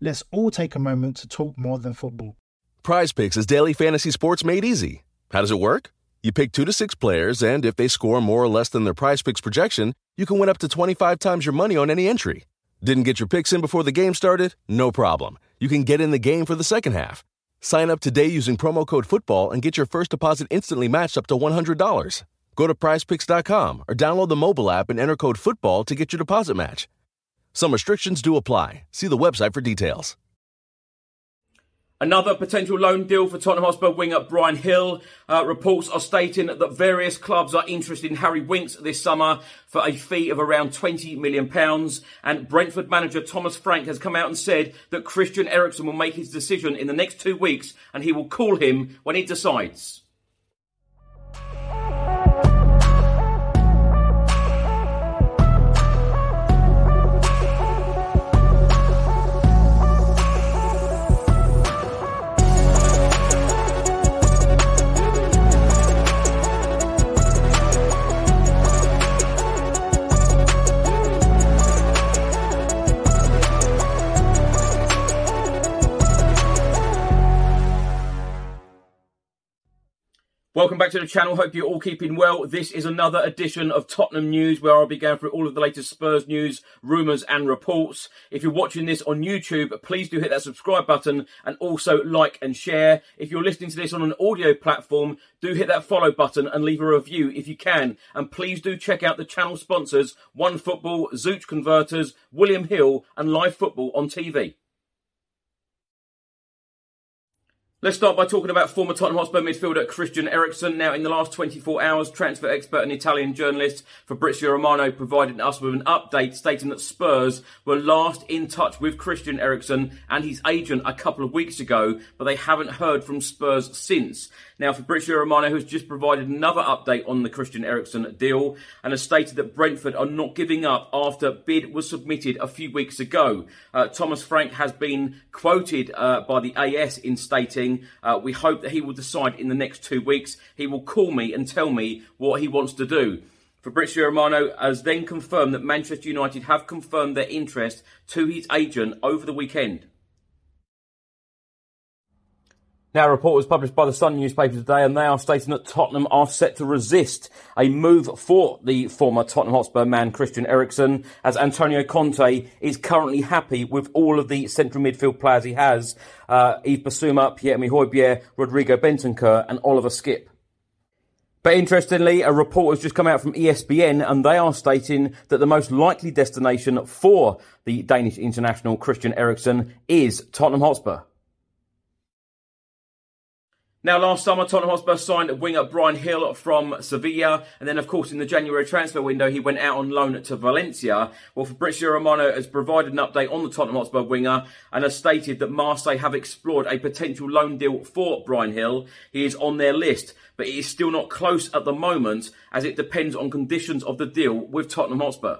Let's all take a moment to talk more than football. Prize Picks is daily fantasy sports made easy. How does it work? You pick two to six players, and if they score more or less than their prize picks projection, you can win up to 25 times your money on any entry. Didn't get your picks in before the game started? No problem. You can get in the game for the second half. Sign up today using promo code FOOTBALL and get your first deposit instantly matched up to $100. Go to prizepicks.com or download the mobile app and enter code FOOTBALL to get your deposit match. Some restrictions do apply. See the website for details. Another potential loan deal for Tottenham Hotspur winger Bryan Gil. Uh, reports are stating that various clubs are interested in Harry Winks this summer for a fee of around £20 million. And Brentford manager Thomas Frank has come out and said that Christian Eriksen will make his decision in the next two weeks and he will call him when he decides. Welcome back to the channel. Hope you're all keeping well. This is another edition of Tottenham News where I'll be going through all of the latest Spurs news, rumours and reports. If you're watching this on YouTube, please do hit that subscribe button and also like and share. If you're listening to this on an audio platform, do hit that follow button and leave a review if you can. And please do check out the channel sponsors, One Football, Zooch Converters, William Hill and Live Football on TV. Let's start by talking about former Tottenham Hotspur midfielder Christian Eriksen. Now, in the last 24 hours, transfer expert and Italian journalist Fabrizio Romano provided us with an update stating that Spurs were last in touch with Christian Eriksen and his agent a couple of weeks ago, but they haven't heard from Spurs since. Now, Fabrizio Romano has just provided another update on the Christian Eriksen deal and has stated that Brentford are not giving up after bid was submitted a few weeks ago. Uh, Thomas Frank has been quoted uh, by the AS in stating, uh, We hope that he will decide in the next two weeks. He will call me and tell me what he wants to do. Fabrizio Romano has then confirmed that Manchester United have confirmed their interest to his agent over the weekend. A report was published by the Sun newspaper today, and they are stating that Tottenham are set to resist a move for the former Tottenham Hotspur man Christian Eriksen, as Antonio Conte is currently happy with all of the central midfield players he has uh, Yves Bissouma, Pierre-Emile Rodrigo Bentancur, and Oliver Skipp. But interestingly, a report has just come out from ESPN and they are stating that the most likely destination for the Danish international Christian Eriksen is Tottenham Hotspur. Now, last summer, Tottenham Hotspur signed winger Bryan Gil from Sevilla, and then, of course, in the January transfer window, he went out on loan to Valencia. Well, Fabrizio Romano has provided an update on the Tottenham Hotspur winger and has stated that Marseille have explored a potential loan deal for Bryan Gil. He is on their list, but it is still not close at the moment, as it depends on conditions of the deal with Tottenham Hotspur.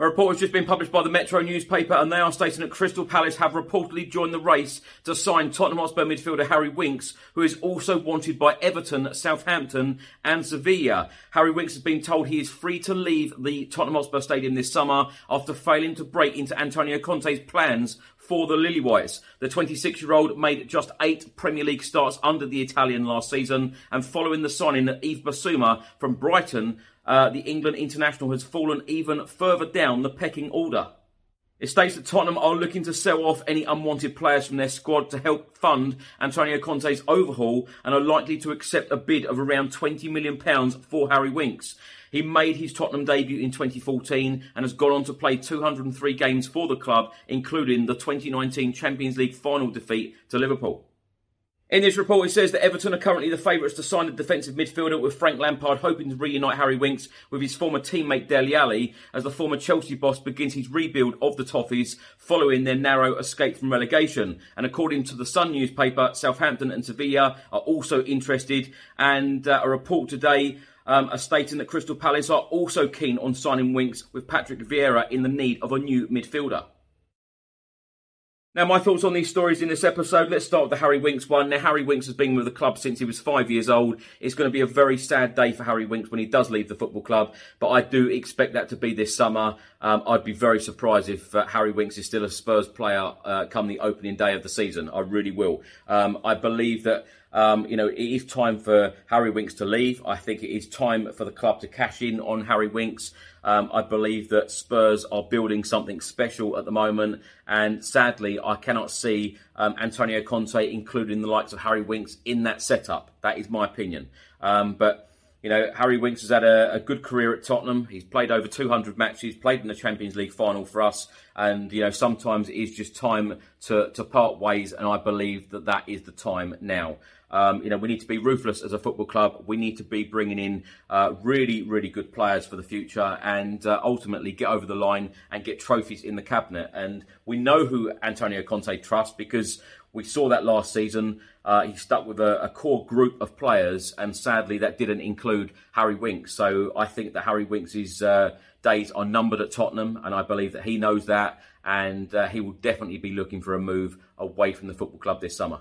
A report has just been published by the Metro newspaper and they are stating that Crystal Palace have reportedly joined the race to sign Tottenham Hotspur midfielder Harry Winks, who is also wanted by Everton, Southampton and Sevilla. Harry Winks has been told he is free to leave the Tottenham Hotspur stadium this summer after failing to break into Antonio Conte's plans for the Lilywhites. The 26 year old made just eight Premier League starts under the Italian last season, and following the signing of Yves Bissouma from Brighton, uh, the England international has fallen even further down the pecking order. It states that Tottenham are looking to sell off any unwanted players from their squad to help fund Antonio Conte's overhaul and are likely to accept a bid of around £20 million for Harry Winks. He made his Tottenham debut in 2014 and has gone on to play 203 games for the club, including the 2019 Champions League final defeat to Liverpool. In this report, it says that Everton are currently the favourites to sign a defensive midfielder, with Frank Lampard hoping to reunite Harry Winks with his former teammate Dele Alli as the former Chelsea boss begins his rebuild of the Toffees following their narrow escape from relegation. And according to the Sun newspaper, Southampton and Sevilla are also interested. And uh, a report today um, are stating that Crystal Palace are also keen on signing Winks, with Patrick Vieira in the need of a new midfielder. Now, my thoughts on these stories in this episode. Let's start with the Harry Winks one. Now, Harry Winks has been with the club since he was five years old. It's going to be a very sad day for Harry Winks when he does leave the football club, but I do expect that to be this summer. Um, I'd be very surprised if uh, Harry Winks is still a Spurs player uh, come the opening day of the season. I really will. Um, I believe that um, you know, it is time for Harry Winks to leave. I think it is time for the club to cash in on Harry Winks. Um, I believe that Spurs are building something special at the moment, and sadly, I cannot see um, Antonio Conte including the likes of Harry Winks in that setup. That is my opinion. Um, but you know, Harry Winks has had a, a, good career at Tottenham. He's played over 200 matches, played in the Champions League final for us, and you know, sometimes it is just time to to part ways, and I believe that that is the time now. Um, you know, we need to be ruthless as a football club. We need to be bringing in uh, really, really good players for the future and uh, ultimately get over the line and get trophies in the cabinet. And we know who Antonio Conte trusts because we saw that last season. Uh, he stuck with a, a, core group of players, and sadly, that didn't include Harry Winks. So I think that Harry Winks' uh, days are numbered at Tottenham, and I believe that he knows that, and uh, he will definitely be looking for a move away from the football club this summer.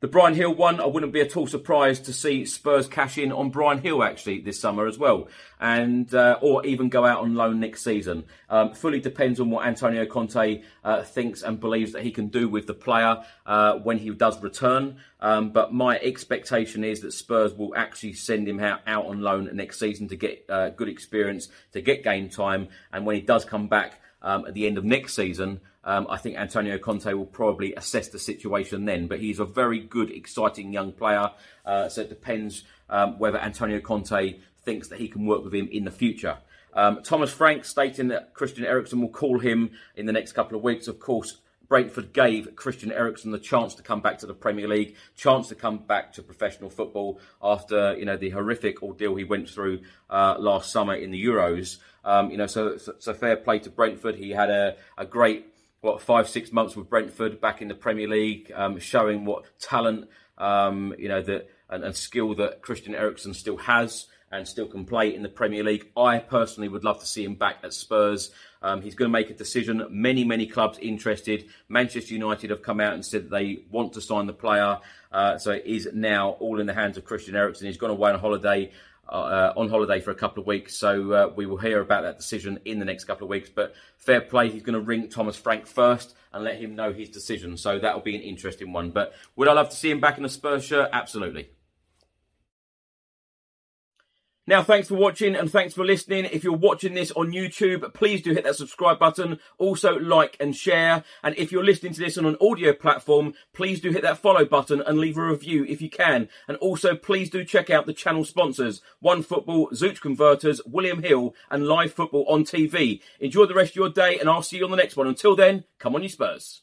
The Bryan Gil one, I wouldn't be at all surprised to see Spurs cash in on Bryan Gil actually this summer as well, and uh, or even go out on loan next season. Um, fully depends on what Antonio Conte uh, thinks and believes that he can do with the player uh, when he does return. Um, but my expectation is that Spurs will actually send him out, out on loan next season to get uh, good experience, to get game time, and when he does come back um, at the end of next season, um, I think Antonio Conte will probably assess the situation then. But he's a very good, exciting young player. Uh, so it depends um, whether Antonio Conte thinks that he can work with him in the future. Um, Thomas Frank stating that Christian Eriksen will call him in the next couple of weeks. Of course, Brentford gave Christian Eriksen the chance to come back to the Premier League, chance to come back to professional football after you know the horrific ordeal he went through uh, last summer in the Euros. Um, you know, so, so, fair play to Brentford. He had a, a great what five six months with Brentford back in the Premier League, um, showing what talent um, you know that and, and, skill that Christian Eriksen still has and still can play in the Premier League. I personally would love to see him back at Spurs. Um, he's going to make a decision. Many, many clubs interested. Manchester United have come out and said they want to sign the player. Uh, so it is now all in the hands of Christian Eriksen. He's gone away on holiday uh, on holiday for a couple of weeks, so uh, we will hear about that decision in the next couple of weeks. But fair play, he's going to ring Thomas Frank first and let him know his decision. So that will be an interesting one. But would I love to see him back in a Spurs shirt? Absolutely. Now, thanks for watching and thanks for listening. If you're watching this on YouTube, please do hit that subscribe button. Also, like and share. And if you're listening to this on an audio platform, please do hit that follow button and leave a review if you can. And also, please do check out the channel sponsors One Football, Zooch Converters, William Hill, and Live Football on TV. Enjoy the rest of your day, and I'll see you on the next one. Until then, come on, you Spurs.